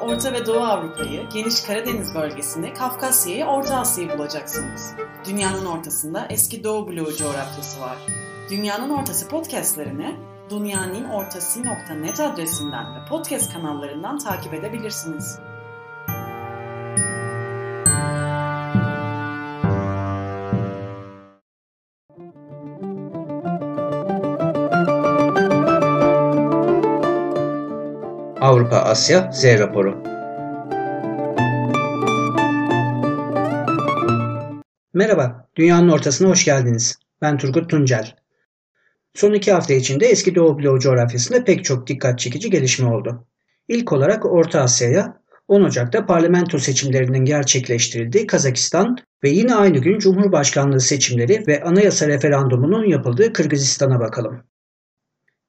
Orta ve Doğu Avrupa'yı, geniş Karadeniz bölgesinde Kafkasya'yı, Orta Asya'yı bulacaksınız. Dünyanın ortasında eski Doğu bloğu coğrafyası var. Dünyanın Ortası podcastlerini dünyaninnortası.net adresinden ve podcast kanallarından takip edebilirsiniz. Avrupa Asya Z raporu. Merhaba, Dünyanın Ortasına hoş geldiniz. Ben Turgut Tuncel. Son iki hafta içinde eski Doğu bloğu coğrafyasında pek çok dikkat çekici gelişme oldu. İlk olarak Orta Asya'ya 10 Ocak'ta parlamento seçimlerinin gerçekleştirildiği Kazakistan ve yine aynı gün Cumhurbaşkanlığı seçimleri ve anayasa referandumunun yapıldığı Kırgızistan'a bakalım.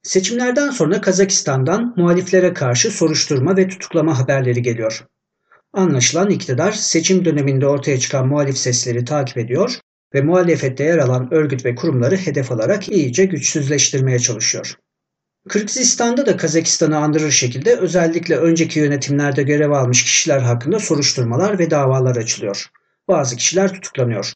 Seçimlerden sonra Kazakistan'dan muhaliflere karşı soruşturma ve tutuklama haberleri geliyor. Anlaşılan iktidar seçim döneminde ortaya çıkan muhalif sesleri takip ediyor ve muhalefette yer alan örgüt ve kurumları hedef alarak iyice güçsüzleştirmeye çalışıyor. Kırgızistan'da da Kazakistan'ı andırır şekilde özellikle önceki yönetimlerde görev almış kişiler hakkında soruşturmalar ve davalar açılıyor. Bazı kişiler tutuklanıyor.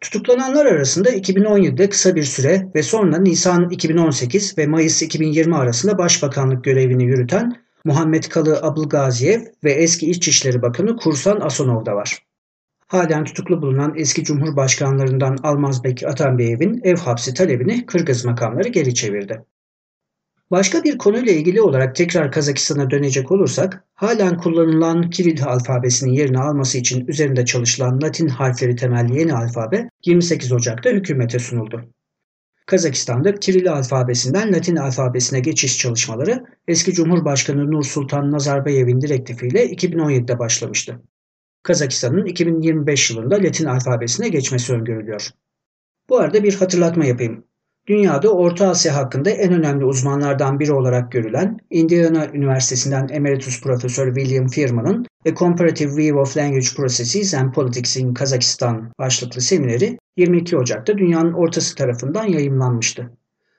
Tutuklananlar arasında 2017'de kısa bir süre ve sonra Nisan 2018 ve Mayıs 2020 arasında başbakanlık görevini yürüten Muhammed Kalı Abulgaziyev ve eski İçişleri Bakanı Kursan Asonov da var. Halen tutuklu bulunan eski Cumhurbaşkanlarından Almazbek Atanbeyev'in ev hapsi talebini Kırgız makamları geri çevirdi. Başka bir konuyla ilgili olarak tekrar Kazakistan'a dönecek olursak, halen kullanılan Kiril alfabesinin yerini alması için üzerinde çalışılan Latin harfleri temelli yeni alfabe 28 Ocak'ta hükümete sunuldu. Kazakistan'da Kiril alfabesinden Latin alfabesine geçiş çalışmaları eski Cumhurbaşkanı Nur Sultan Nazarbayev'in direktifiyle 2017'de başlamıştı. Kazakistan'ın 2025 yılında Latin alfabesine geçmesi öngörülüyor. Bu arada bir hatırlatma yapayım. Dünyada Orta Asya hakkında en önemli uzmanlardan biri olarak görülen Indiana Üniversitesi'nden Emeritus Profesör William Firman'ın A Comparative View of Language Processes and Politics in Kazakistan başlıklı semineri 22 Ocak'ta dünyanın ortası tarafından yayımlanmıştı.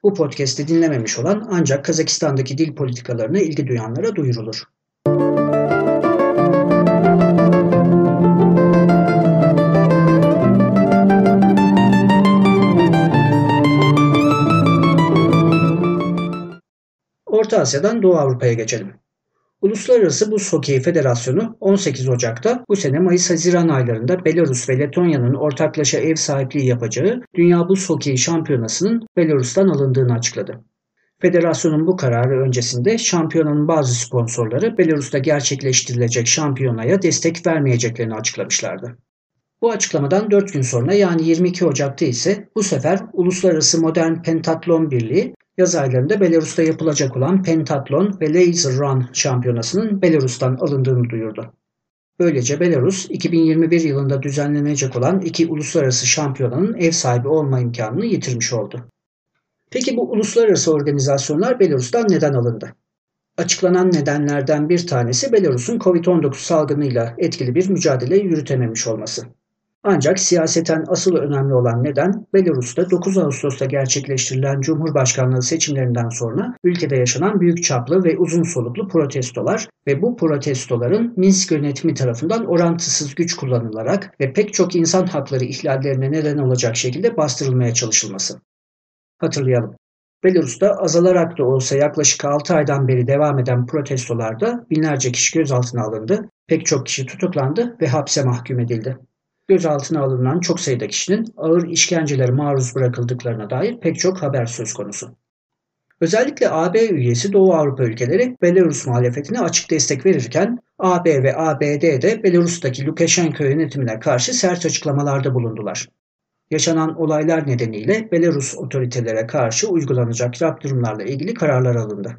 Bu podcast'i dinlememiş olan ancak Kazakistan'daki dil politikalarına ilgi duyanlara duyurulur. Orta Asya'dan Doğu Avrupa'ya geçelim. Uluslararası Buz Hokeyi Federasyonu 18 Ocak'ta bu sene Mayıs-Haziran aylarında Belarus ve Letonya'nın ortaklaşa ev sahipliği yapacağı Dünya Buz Hokeyi Şampiyonası'nın Belarus'tan alındığını açıkladı. Federasyonun bu kararı öncesinde şampiyonanın bazı sponsorları Belarus'ta gerçekleştirilecek şampiyonaya destek vermeyeceklerini açıklamışlardı. Bu açıklamadan 4 gün sonra yani 22 Ocak'ta ise bu sefer Uluslararası Modern Pentatlon Birliği yaz aylarında Belarus'ta yapılacak olan Pentatlon ve Laser Run şampiyonasının Belarus'tan alındığını duyurdu. Böylece Belarus 2021 yılında düzenlenecek olan iki uluslararası şampiyonanın ev sahibi olma imkanını yitirmiş oldu. Peki bu uluslararası organizasyonlar Belarus'tan neden alındı? Açıklanan nedenlerden bir tanesi Belarus'un Covid-19 salgınıyla etkili bir mücadele yürütememiş olması. Ancak siyaseten asıl önemli olan neden Belarus'ta 9 Ağustos'ta gerçekleştirilen Cumhurbaşkanlığı seçimlerinden sonra ülkede yaşanan büyük çaplı ve uzun soluklu protestolar ve bu protestoların Minsk yönetimi tarafından orantısız güç kullanılarak ve pek çok insan hakları ihlallerine neden olacak şekilde bastırılmaya çalışılması. Hatırlayalım. Belarus'ta azalarak da olsa yaklaşık 6 aydan beri devam eden protestolarda binlerce kişi gözaltına alındı, pek çok kişi tutuklandı ve hapse mahkum edildi gözaltına alınan çok sayıda kişinin ağır işkencelere maruz bırakıldıklarına dair pek çok haber söz konusu. Özellikle AB üyesi Doğu Avrupa ülkeleri Belarus muhalefetine açık destek verirken AB ve ABD de Belarus'taki Lukashenko yönetimine karşı sert açıklamalarda bulundular. Yaşanan olaylar nedeniyle Belarus otoritelere karşı uygulanacak yaptırımlarla ilgili kararlar alındı.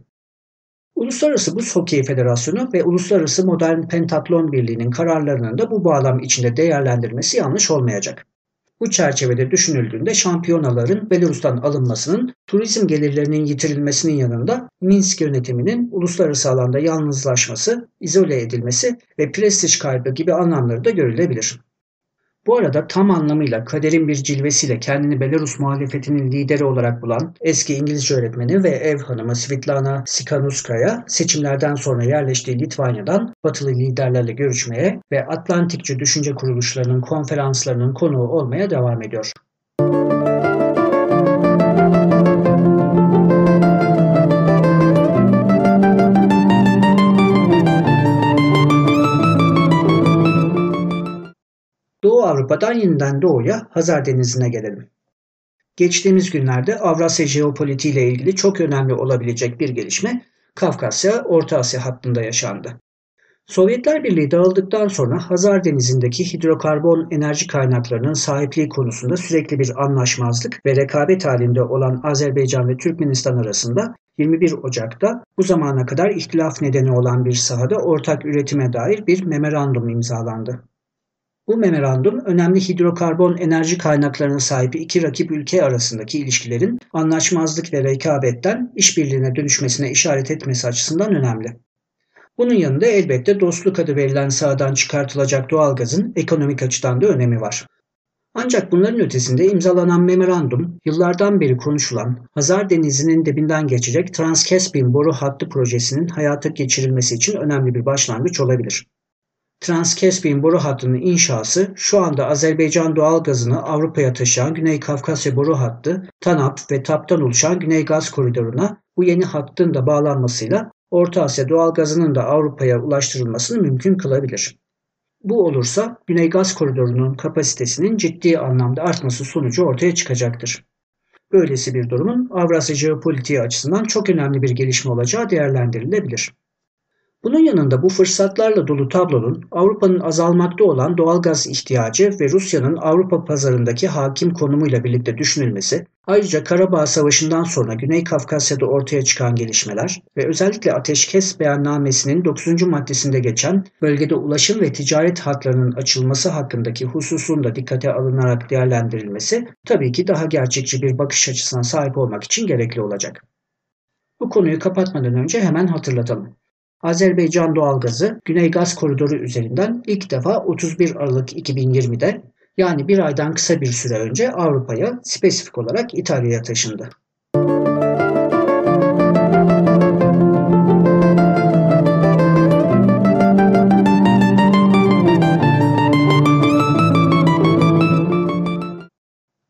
Uluslararası Buz Hokeyi Federasyonu ve Uluslararası Modern Pentatlon Birliği'nin kararlarının da bu bağlam içinde değerlendirmesi yanlış olmayacak. Bu çerçevede düşünüldüğünde şampiyonaların Belarus'tan alınmasının turizm gelirlerinin yitirilmesinin yanında Minsk yönetiminin uluslararası alanda yalnızlaşması, izole edilmesi ve prestij kaybı gibi anlamları da görülebilir. Bu arada tam anlamıyla kaderin bir cilvesiyle kendini Belarus muhalefetinin lideri olarak bulan eski İngilizce öğretmeni ve ev hanımı Svitlana Sikhanuskaya seçimlerden sonra yerleştiği Litvanya'dan batılı liderlerle görüşmeye ve Atlantikçi düşünce kuruluşlarının konferanslarının konuğu olmaya devam ediyor. Doğu Avrupa'dan yeniden doğuya Hazar Denizi'ne gelelim. Geçtiğimiz günlerde Avrasya jeopolitiği ile ilgili çok önemli olabilecek bir gelişme Kafkasya, Orta Asya hattında yaşandı. Sovyetler Birliği dağıldıktan sonra Hazar Denizi'ndeki hidrokarbon enerji kaynaklarının sahipliği konusunda sürekli bir anlaşmazlık ve rekabet halinde olan Azerbaycan ve Türkmenistan arasında 21 Ocak'ta bu zamana kadar ihtilaf nedeni olan bir sahada ortak üretime dair bir memorandum imzalandı. Bu memorandum önemli hidrokarbon enerji kaynaklarına sahip iki rakip ülke arasındaki ilişkilerin anlaşmazlık ve rekabetten işbirliğine dönüşmesine işaret etmesi açısından önemli. Bunun yanında elbette dostluk adı verilen sahadan çıkartılacak doğalgazın ekonomik açıdan da önemi var. Ancak bunların ötesinde imzalanan memorandum yıllardan beri konuşulan Hazar Denizi'nin dibinden geçecek Transkaspin boru hattı projesinin hayata geçirilmesi için önemli bir başlangıç olabilir. Transkaspin boru hattının inşası şu anda Azerbaycan doğal gazını Avrupa'ya taşıyan Güney Kafkasya boru hattı, TANAP ve TAP'tan oluşan Güney Gaz Koridoru'na bu yeni hattın da bağlanmasıyla Orta Asya doğal gazının da Avrupa'ya ulaştırılmasını mümkün kılabilir. Bu olursa Güney Gaz Koridoru'nun kapasitesinin ciddi anlamda artması sonucu ortaya çıkacaktır. Böylesi bir durumun Avrasya jeopolitiği açısından çok önemli bir gelişme olacağı değerlendirilebilir. Bunun yanında bu fırsatlarla dolu tablonun Avrupa'nın azalmakta olan doğal gaz ihtiyacı ve Rusya'nın Avrupa pazarındaki hakim konumuyla birlikte düşünülmesi, ayrıca Karabağ Savaşı'ndan sonra Güney Kafkasya'da ortaya çıkan gelişmeler ve özellikle ateşkes beyannamesinin 9. maddesinde geçen bölgede ulaşım ve ticaret hatlarının açılması hakkındaki hususun da dikkate alınarak değerlendirilmesi tabii ki daha gerçekçi bir bakış açısına sahip olmak için gerekli olacak. Bu konuyu kapatmadan önce hemen hatırlatalım. Azerbaycan doğalgazı Güney Gaz Koridoru üzerinden ilk defa 31 Aralık 2020'de yani bir aydan kısa bir süre önce Avrupa'ya spesifik olarak İtalya'ya taşındı.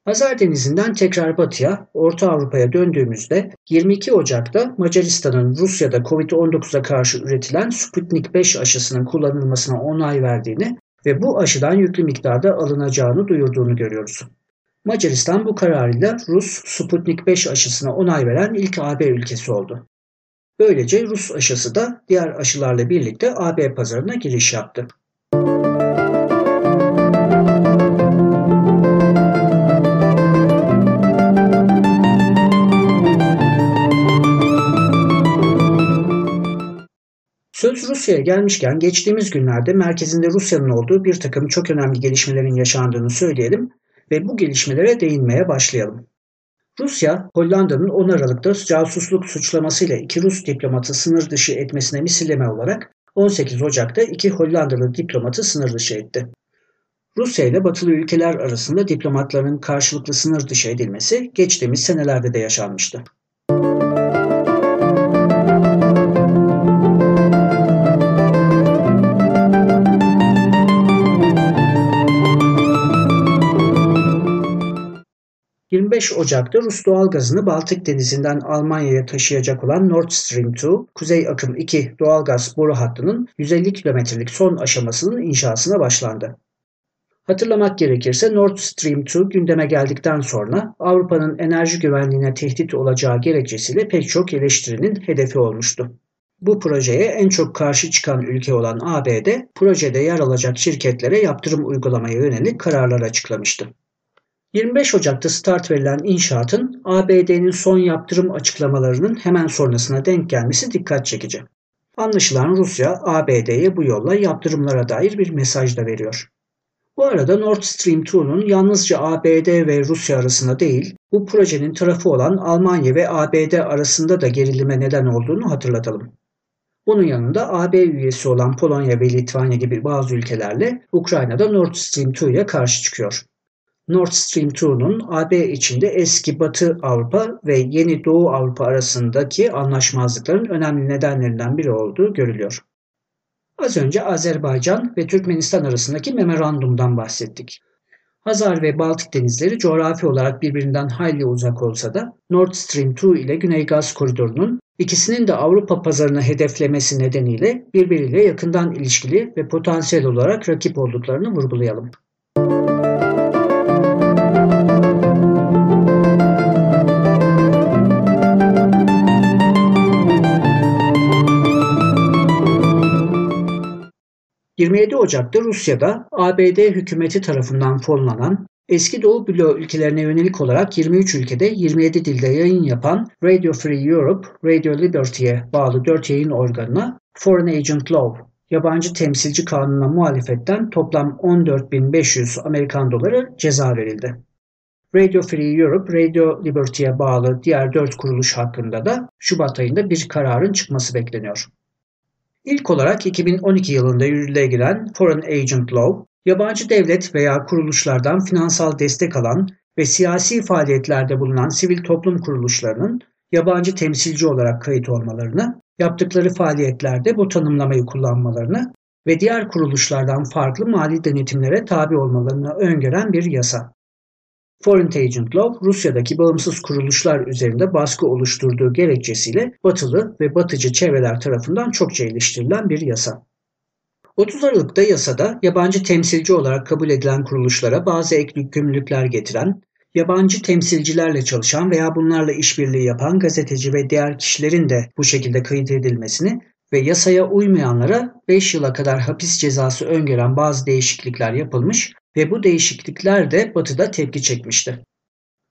Hazar Denizi'nden tekrar batıya, Orta Avrupa'ya döndüğümüzde 22 Ocak'ta Macaristan'ın Rusya'da Covid-19'a karşı üretilen Sputnik 5 aşısının kullanılmasına onay verdiğini ve bu aşıdan yüklü miktarda alınacağını duyurduğunu görüyoruz. Macaristan bu kararıyla Rus Sputnik 5 aşısına onay veren ilk AB ülkesi oldu. Böylece Rus aşısı da diğer aşılarla birlikte AB pazarına giriş yaptı. Söz Rusya'ya gelmişken geçtiğimiz günlerde merkezinde Rusya'nın olduğu bir takım çok önemli gelişmelerin yaşandığını söyleyelim ve bu gelişmelere değinmeye başlayalım. Rusya, Hollanda'nın 10 Aralık'ta casusluk suçlamasıyla iki Rus diplomatı sınır dışı etmesine misilleme olarak 18 Ocak'ta iki Hollandalı diplomatı sınır dışı etti. Rusya ile batılı ülkeler arasında diplomatların karşılıklı sınır dışı edilmesi geçtiğimiz senelerde de yaşanmıştı. 25 Ocak'ta Rus doğalgazını Baltık Denizi'nden Almanya'ya taşıyacak olan Nord Stream 2, Kuzey Akım 2 doğalgaz boru hattının 150 kilometrelik son aşamasının inşasına başlandı. Hatırlamak gerekirse Nord Stream 2 gündeme geldikten sonra Avrupa'nın enerji güvenliğine tehdit olacağı gerekçesiyle pek çok eleştirinin hedefi olmuştu. Bu projeye en çok karşı çıkan ülke olan ABD, projede yer alacak şirketlere yaptırım uygulamaya yönelik kararlar açıklamıştı. 25 Ocak'ta start verilen inşaatın ABD'nin son yaptırım açıklamalarının hemen sonrasına denk gelmesi dikkat çekici. Anlaşılan Rusya ABD'ye bu yolla yaptırımlara dair bir mesaj da veriyor. Bu arada Nord Stream 2'nun yalnızca ABD ve Rusya arasında değil, bu projenin tarafı olan Almanya ve ABD arasında da gerilime neden olduğunu hatırlatalım. Bunun yanında AB üyesi olan Polonya ve Litvanya gibi bazı ülkelerle Ukrayna'da Nord Stream 2 ile karşı çıkıyor. Nord Stream 2'nun AB içinde eski Batı Avrupa ve yeni Doğu Avrupa arasındaki anlaşmazlıkların önemli nedenlerinden biri olduğu görülüyor. Az önce Azerbaycan ve Türkmenistan arasındaki memorandumdan bahsettik. Hazar ve Baltık denizleri coğrafi olarak birbirinden hayli uzak olsa da Nord Stream 2 ile Güney Gaz Koridoru'nun ikisinin de Avrupa pazarını hedeflemesi nedeniyle birbiriyle yakından ilişkili ve potansiyel olarak rakip olduklarını vurgulayalım. 27 Ocak'ta Rusya'da ABD hükümeti tarafından fonlanan eski Doğu bloğu ülkelerine yönelik olarak 23 ülkede 27 dilde yayın yapan Radio Free Europe, Radio Liberty'ye bağlı 4 yayın organına Foreign Agent Law, yabancı temsilci kanununa muhalefetten toplam 14.500 Amerikan doları ceza verildi. Radio Free Europe, Radio Liberty'ye bağlı diğer 4 kuruluş hakkında da Şubat ayında bir kararın çıkması bekleniyor. İlk olarak 2012 yılında yürürlüğe giren Foreign Agent Law, yabancı devlet veya kuruluşlardan finansal destek alan ve siyasi faaliyetlerde bulunan sivil toplum kuruluşlarının yabancı temsilci olarak kayıt olmalarını, yaptıkları faaliyetlerde bu tanımlamayı kullanmalarını ve diğer kuruluşlardan farklı mali denetimlere tabi olmalarını öngören bir yasa. Foreign Agent Law, Rusya'daki bağımsız kuruluşlar üzerinde baskı oluşturduğu gerekçesiyle batılı ve batıcı çevreler tarafından çokça eleştirilen bir yasa. 30 Aralık'ta yasada yabancı temsilci olarak kabul edilen kuruluşlara bazı ek yükümlülükler getiren, yabancı temsilcilerle çalışan veya bunlarla işbirliği yapan gazeteci ve diğer kişilerin de bu şekilde kayıt edilmesini ve yasaya uymayanlara 5 yıla kadar hapis cezası öngören bazı değişiklikler yapılmış ve bu değişiklikler de Batı'da tepki çekmişti.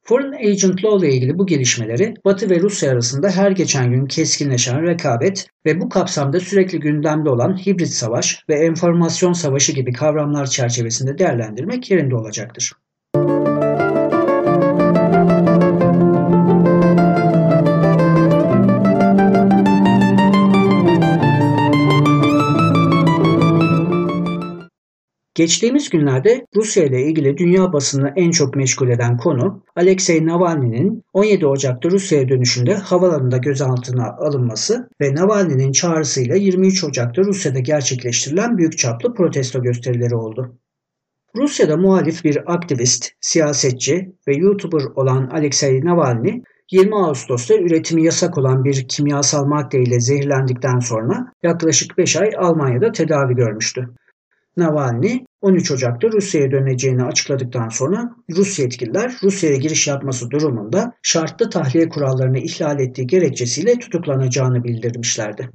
Foreign Agent Law ile ilgili bu gelişmeleri Batı ve Rusya arasında her geçen gün keskinleşen rekabet ve bu kapsamda sürekli gündemde olan hibrit savaş ve enformasyon savaşı gibi kavramlar çerçevesinde değerlendirmek yerinde olacaktır. Geçtiğimiz günlerde Rusya ile ilgili dünya basını en çok meşgul eden konu Alexei Navalny'nin 17 Ocak'ta Rusya'ya dönüşünde havalarında gözaltına alınması ve Navalny'nin çağrısıyla 23 Ocak'ta Rusya'da gerçekleştirilen büyük çaplı protesto gösterileri oldu. Rusya'da muhalif bir aktivist, siyasetçi ve YouTuber olan Alexei Navalny 20 Ağustos'ta üretimi yasak olan bir kimyasal madde ile zehirlendikten sonra yaklaşık 5 ay Almanya'da tedavi görmüştü. Navalny 13 Ocak'ta Rusya'ya döneceğini açıkladıktan sonra Rus yetkililer Rusya'ya giriş yapması durumunda şartlı tahliye kurallarını ihlal ettiği gerekçesiyle tutuklanacağını bildirmişlerdi.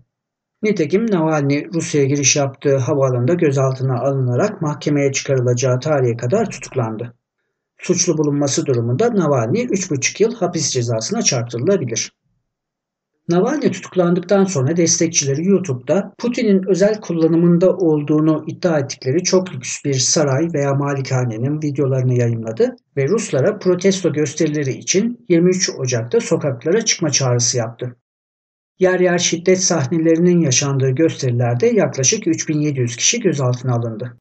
Nitekim Navalny Rusya'ya giriş yaptığı havaalanında gözaltına alınarak mahkemeye çıkarılacağı tarihe kadar tutuklandı. Suçlu bulunması durumunda Navalny 3,5 yıl hapis cezasına çarptırılabilir. Navalny tutuklandıktan sonra destekçileri YouTube'da Putin'in özel kullanımında olduğunu iddia ettikleri çok lüks bir saray veya malikanenin videolarını yayınladı ve Ruslara protesto gösterileri için 23 Ocak'ta sokaklara çıkma çağrısı yaptı. Yer yer şiddet sahnelerinin yaşandığı gösterilerde yaklaşık 3700 kişi gözaltına alındı.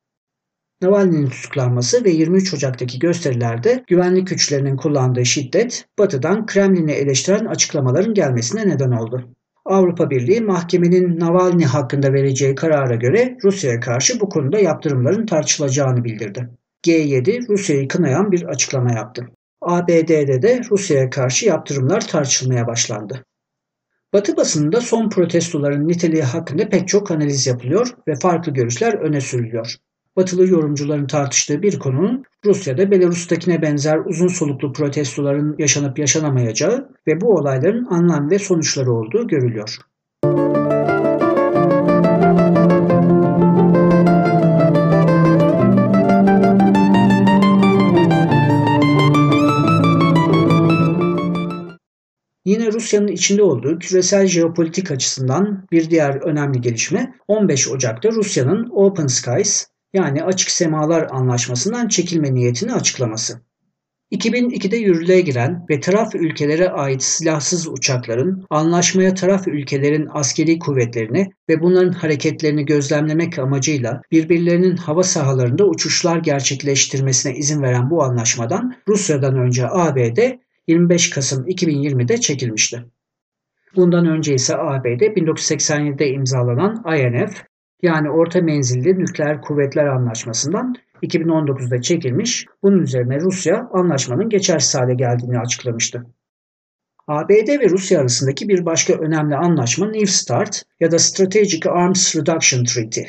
Navalny'nin tutuklanması ve 23 Ocak'taki gösterilerde güvenlik güçlerinin kullandığı şiddet Batı'dan Kremlin'i eleştiren açıklamaların gelmesine neden oldu. Avrupa Birliği mahkemenin Navalny hakkında vereceği karara göre Rusya'ya karşı bu konuda yaptırımların tartışılacağını bildirdi. G7 Rusya'yı kınayan bir açıklama yaptı. ABD'de de Rusya'ya karşı yaptırımlar tartışılmaya başlandı. Batı basınında son protestoların niteliği hakkında pek çok analiz yapılıyor ve farklı görüşler öne sürülüyor batılı yorumcuların tartıştığı bir konunun Rusya'da Belarus'takine benzer uzun soluklu protestoların yaşanıp yaşanamayacağı ve bu olayların anlam ve sonuçları olduğu görülüyor. Yine Rusya'nın içinde olduğu küresel jeopolitik açısından bir diğer önemli gelişme 15 Ocak'ta Rusya'nın Open Skies yani Açık Semalar Anlaşması'ndan çekilme niyetini açıklaması. 2002'de yürürlüğe giren ve taraf ülkelere ait silahsız uçakların anlaşmaya taraf ülkelerin askeri kuvvetlerini ve bunların hareketlerini gözlemlemek amacıyla birbirlerinin hava sahalarında uçuşlar gerçekleştirmesine izin veren bu anlaşmadan Rusya'dan önce ABD 25 Kasım 2020'de çekilmişti. Bundan önce ise ABD 1987'de imzalanan INF yani Orta Menzilli Nükleer Kuvvetler Anlaşması'ndan 2019'da çekilmiş. Bunun üzerine Rusya anlaşmanın geçersiz hale geldiğini açıklamıştı. ABD ve Rusya arasındaki bir başka önemli anlaşma New START ya da Strategic Arms Reduction Treaty.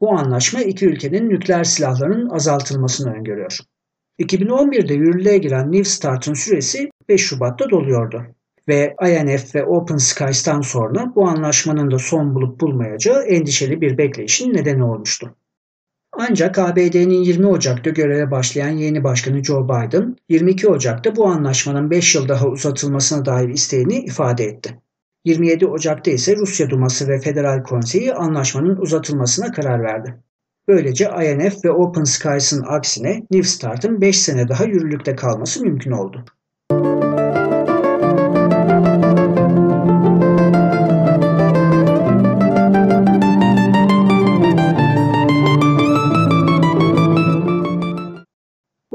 Bu anlaşma iki ülkenin nükleer silahlarının azaltılmasını öngörüyor. 2011'de yürürlüğe giren New START'ın süresi 5 Şubat'ta doluyordu ve INF ve Open Skies'tan sonra bu anlaşmanın da son bulup bulmayacağı endişeli bir bekleyişin nedeni olmuştu. Ancak ABD'nin 20 Ocak'ta göreve başlayan yeni başkanı Joe Biden, 22 Ocak'ta bu anlaşmanın 5 yıl daha uzatılmasına dair isteğini ifade etti. 27 Ocak'ta ise Rusya Duması ve Federal Konseyi anlaşmanın uzatılmasına karar verdi. Böylece INF ve Open Skies'ın aksine New START'ın 5 sene daha yürürlükte kalması mümkün oldu.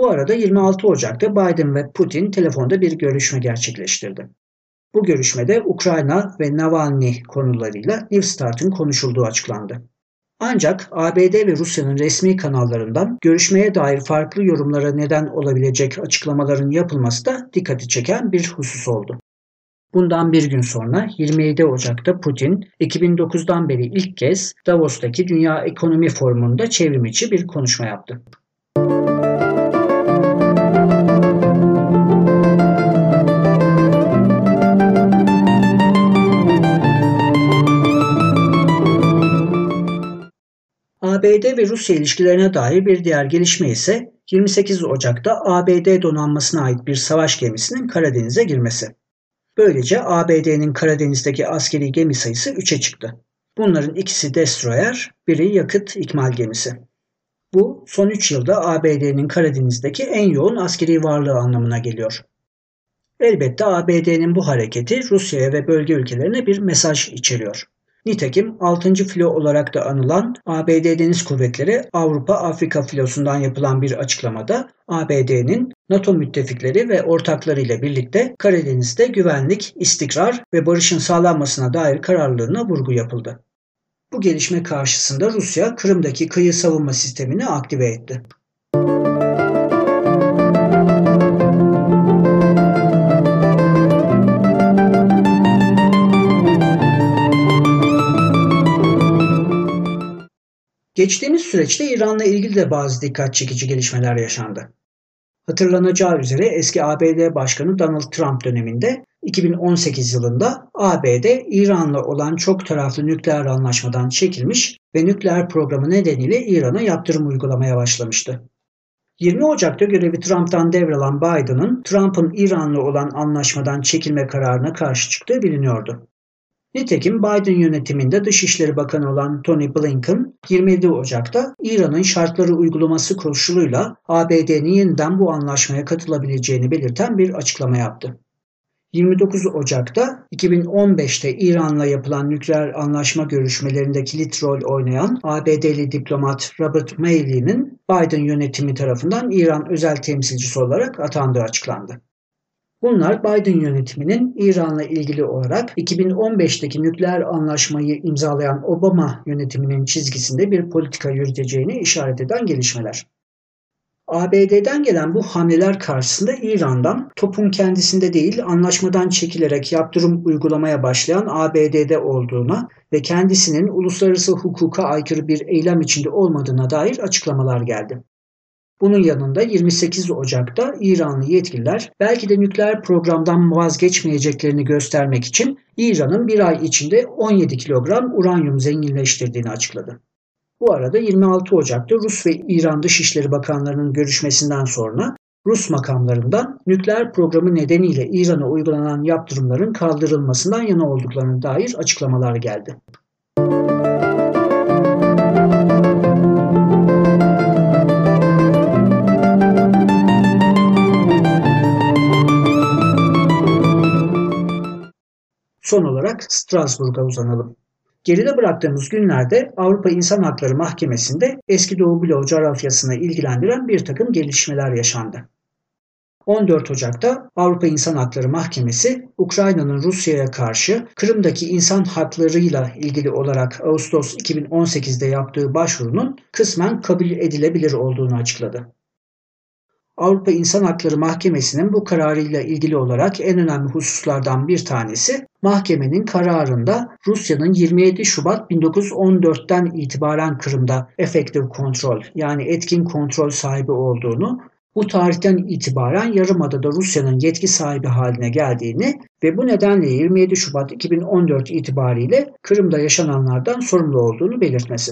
Bu arada 26 Ocak'ta Biden ve Putin telefonda bir görüşme gerçekleştirdi. Bu görüşmede Ukrayna ve Navalny konularıyla New START'ın konuşulduğu açıklandı. Ancak ABD ve Rusya'nın resmi kanallarından görüşmeye dair farklı yorumlara neden olabilecek açıklamaların yapılması da dikkati çeken bir husus oldu. Bundan bir gün sonra 27 Ocak'ta Putin 2009'dan beri ilk kez Davos'taki Dünya Ekonomi Forumu'nda çevrimiçi bir konuşma yaptı. ABD ve Rusya ilişkilerine dair bir diğer gelişme ise 28 Ocak'ta ABD donanmasına ait bir savaş gemisinin Karadeniz'e girmesi. Böylece ABD'nin Karadeniz'deki askeri gemi sayısı 3'e çıktı. Bunların ikisi destroyer, biri yakıt ikmal gemisi. Bu son 3 yılda ABD'nin Karadeniz'deki en yoğun askeri varlığı anlamına geliyor. Elbette ABD'nin bu hareketi Rusya'ya ve bölge ülkelerine bir mesaj içeriyor. Nitekim 6. filo olarak da anılan ABD Deniz Kuvvetleri Avrupa-Afrika filosundan yapılan bir açıklamada ABD'nin NATO müttefikleri ve ortakları ile birlikte Karadeniz'de güvenlik, istikrar ve barışın sağlanmasına dair kararlılığına vurgu yapıldı. Bu gelişme karşısında Rusya Kırım'daki kıyı savunma sistemini aktive etti. Geçtiğimiz süreçte İran'la ilgili de bazı dikkat çekici gelişmeler yaşandı. Hatırlanacağı üzere eski ABD Başkanı Donald Trump döneminde 2018 yılında ABD İran'la olan çok taraflı nükleer anlaşmadan çekilmiş ve nükleer programı nedeniyle İran'a yaptırım uygulamaya başlamıştı. 20 Ocak'ta görevi Trump'tan devralan Biden'ın Trump'ın İran'la olan anlaşmadan çekilme kararına karşı çıktığı biliniyordu. Nitekim Biden yönetiminde Dışişleri Bakanı olan Tony Blinken 27 Ocak'ta İran'ın şartları uygulaması koşuluyla ABD'nin yeniden bu anlaşmaya katılabileceğini belirten bir açıklama yaptı. 29 Ocak'ta 2015'te İran'la yapılan nükleer anlaşma görüşmelerinde kilit rol oynayan ABD'li diplomat Robert Malley'nin Biden yönetimi tarafından İran özel temsilcisi olarak atandığı açıklandı. Bunlar Biden yönetiminin İran'la ilgili olarak 2015'teki nükleer anlaşmayı imzalayan Obama yönetiminin çizgisinde bir politika yürüteceğini işaret eden gelişmeler. ABD'den gelen bu hamleler karşısında İran'dan topun kendisinde değil anlaşmadan çekilerek yaptırım uygulamaya başlayan ABD'de olduğuna ve kendisinin uluslararası hukuka aykırı bir eylem içinde olmadığına dair açıklamalar geldi. Bunun yanında 28 Ocak'ta İranlı yetkililer belki de nükleer programdan vazgeçmeyeceklerini göstermek için İran'ın bir ay içinde 17 kilogram uranyum zenginleştirdiğini açıkladı. Bu arada 26 Ocak'ta Rus ve İran Dışişleri Bakanlarının görüşmesinden sonra Rus makamlarından nükleer programı nedeniyle İran'a uygulanan yaptırımların kaldırılmasından yana olduklarına dair açıklamalar geldi. Son olarak Strasbourg'a uzanalım. Geride bıraktığımız günlerde Avrupa İnsan Hakları Mahkemesi'nde eski Doğu Bloğu coğrafyasını ilgilendiren bir takım gelişmeler yaşandı. 14 Ocak'ta Avrupa İnsan Hakları Mahkemesi Ukrayna'nın Rusya'ya karşı Kırım'daki insan haklarıyla ilgili olarak Ağustos 2018'de yaptığı başvurunun kısmen kabul edilebilir olduğunu açıkladı. Avrupa İnsan Hakları Mahkemesi'nin bu kararıyla ilgili olarak en önemli hususlardan bir tanesi mahkemenin kararında Rusya'nın 27 Şubat 1914'ten itibaren Kırım'da effective kontrol yani etkin kontrol sahibi olduğunu bu tarihten itibaren Yarımada'da Rusya'nın yetki sahibi haline geldiğini ve bu nedenle 27 Şubat 2014 itibariyle Kırım'da yaşananlardan sorumlu olduğunu belirtmesi.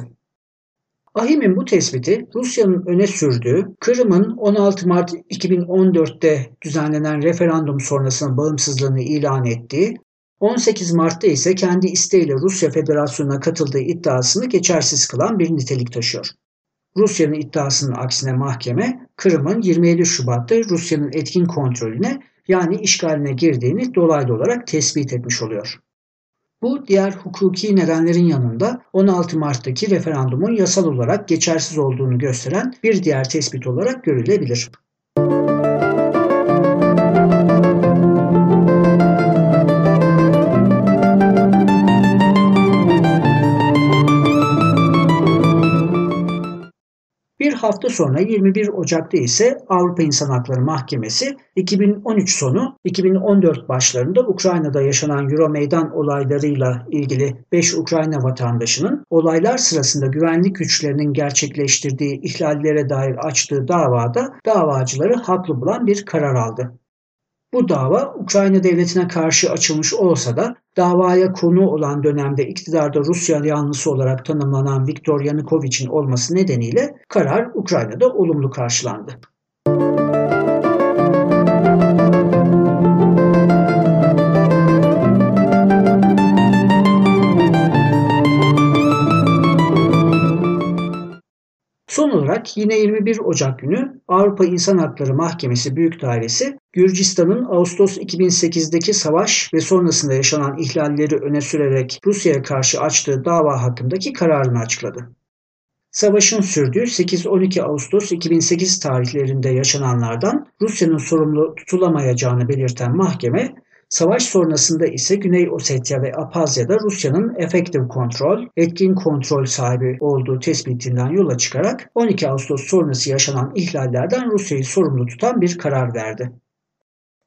Ahim'in bu tespiti Rusya'nın öne sürdüğü Kırım'ın 16 Mart 2014'te düzenlenen referandum sonrasında bağımsızlığını ilan ettiği 18 Mart'ta ise kendi isteğiyle Rusya Federasyonu'na katıldığı iddiasını geçersiz kılan bir nitelik taşıyor. Rusya'nın iddiasının aksine mahkeme Kırım'ın 27 Şubat'ta Rusya'nın etkin kontrolüne yani işgaline girdiğini dolaylı olarak tespit etmiş oluyor. Bu diğer hukuki nedenlerin yanında 16 Mart'taki referandumun yasal olarak geçersiz olduğunu gösteren bir diğer tespit olarak görülebilir. Bir hafta sonra 21 Ocak'ta ise Avrupa İnsan Hakları Mahkemesi 2013 sonu 2014 başlarında Ukrayna'da yaşanan Euromeydan olaylarıyla ilgili 5 Ukrayna vatandaşının olaylar sırasında güvenlik güçlerinin gerçekleştirdiği ihlallere dair açtığı davada davacıları haklı bulan bir karar aldı. Bu dava Ukrayna devletine karşı açılmış olsa da davaya konu olan dönemde iktidarda Rusya yanlısı olarak tanımlanan Viktor Yanukovych'in olması nedeniyle karar Ukrayna'da olumlu karşılandı. Son olarak yine 21 Ocak günü Avrupa İnsan Hakları Mahkemesi Büyük Dairesi Gürcistan'ın Ağustos 2008'deki savaş ve sonrasında yaşanan ihlalleri öne sürerek Rusya'ya karşı açtığı dava hakkındaki kararını açıkladı. Savaşın sürdüğü 8-12 Ağustos 2008 tarihlerinde yaşananlardan Rusya'nın sorumlu tutulamayacağını belirten mahkeme, Savaş sonrasında ise Güney Ossetya ve Apazya'da Rusya'nın effective kontrol, etkin kontrol sahibi olduğu tespitinden yola çıkarak 12 Ağustos sonrası yaşanan ihlallerden Rusya'yı sorumlu tutan bir karar verdi.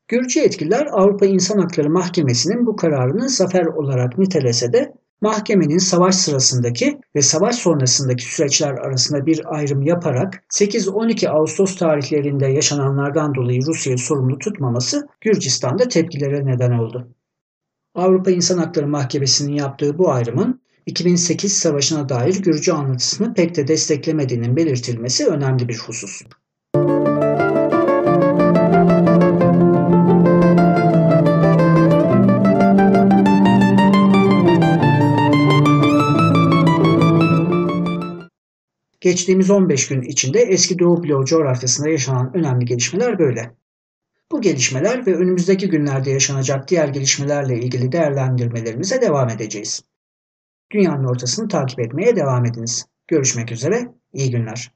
Gürcü yetkililer Avrupa İnsan Hakları Mahkemesi'nin bu kararını zafer olarak nitelese de mahkemenin savaş sırasındaki ve savaş sonrasındaki süreçler arasında bir ayrım yaparak 8-12 Ağustos tarihlerinde yaşananlardan dolayı Rusya'yı sorumlu tutmaması Gürcistan'da tepkilere neden oldu. Avrupa İnsan Hakları Mahkemesi'nin yaptığı bu ayrımın 2008 savaşına dair Gürcü anlatısını pek de desteklemediğinin belirtilmesi önemli bir husus. Geçtiğimiz 15 gün içinde eski Doğu bloğu coğrafyasında yaşanan önemli gelişmeler böyle. Bu gelişmeler ve önümüzdeki günlerde yaşanacak diğer gelişmelerle ilgili değerlendirmelerimize devam edeceğiz. Dünyanın ortasını takip etmeye devam ediniz. Görüşmek üzere, iyi günler.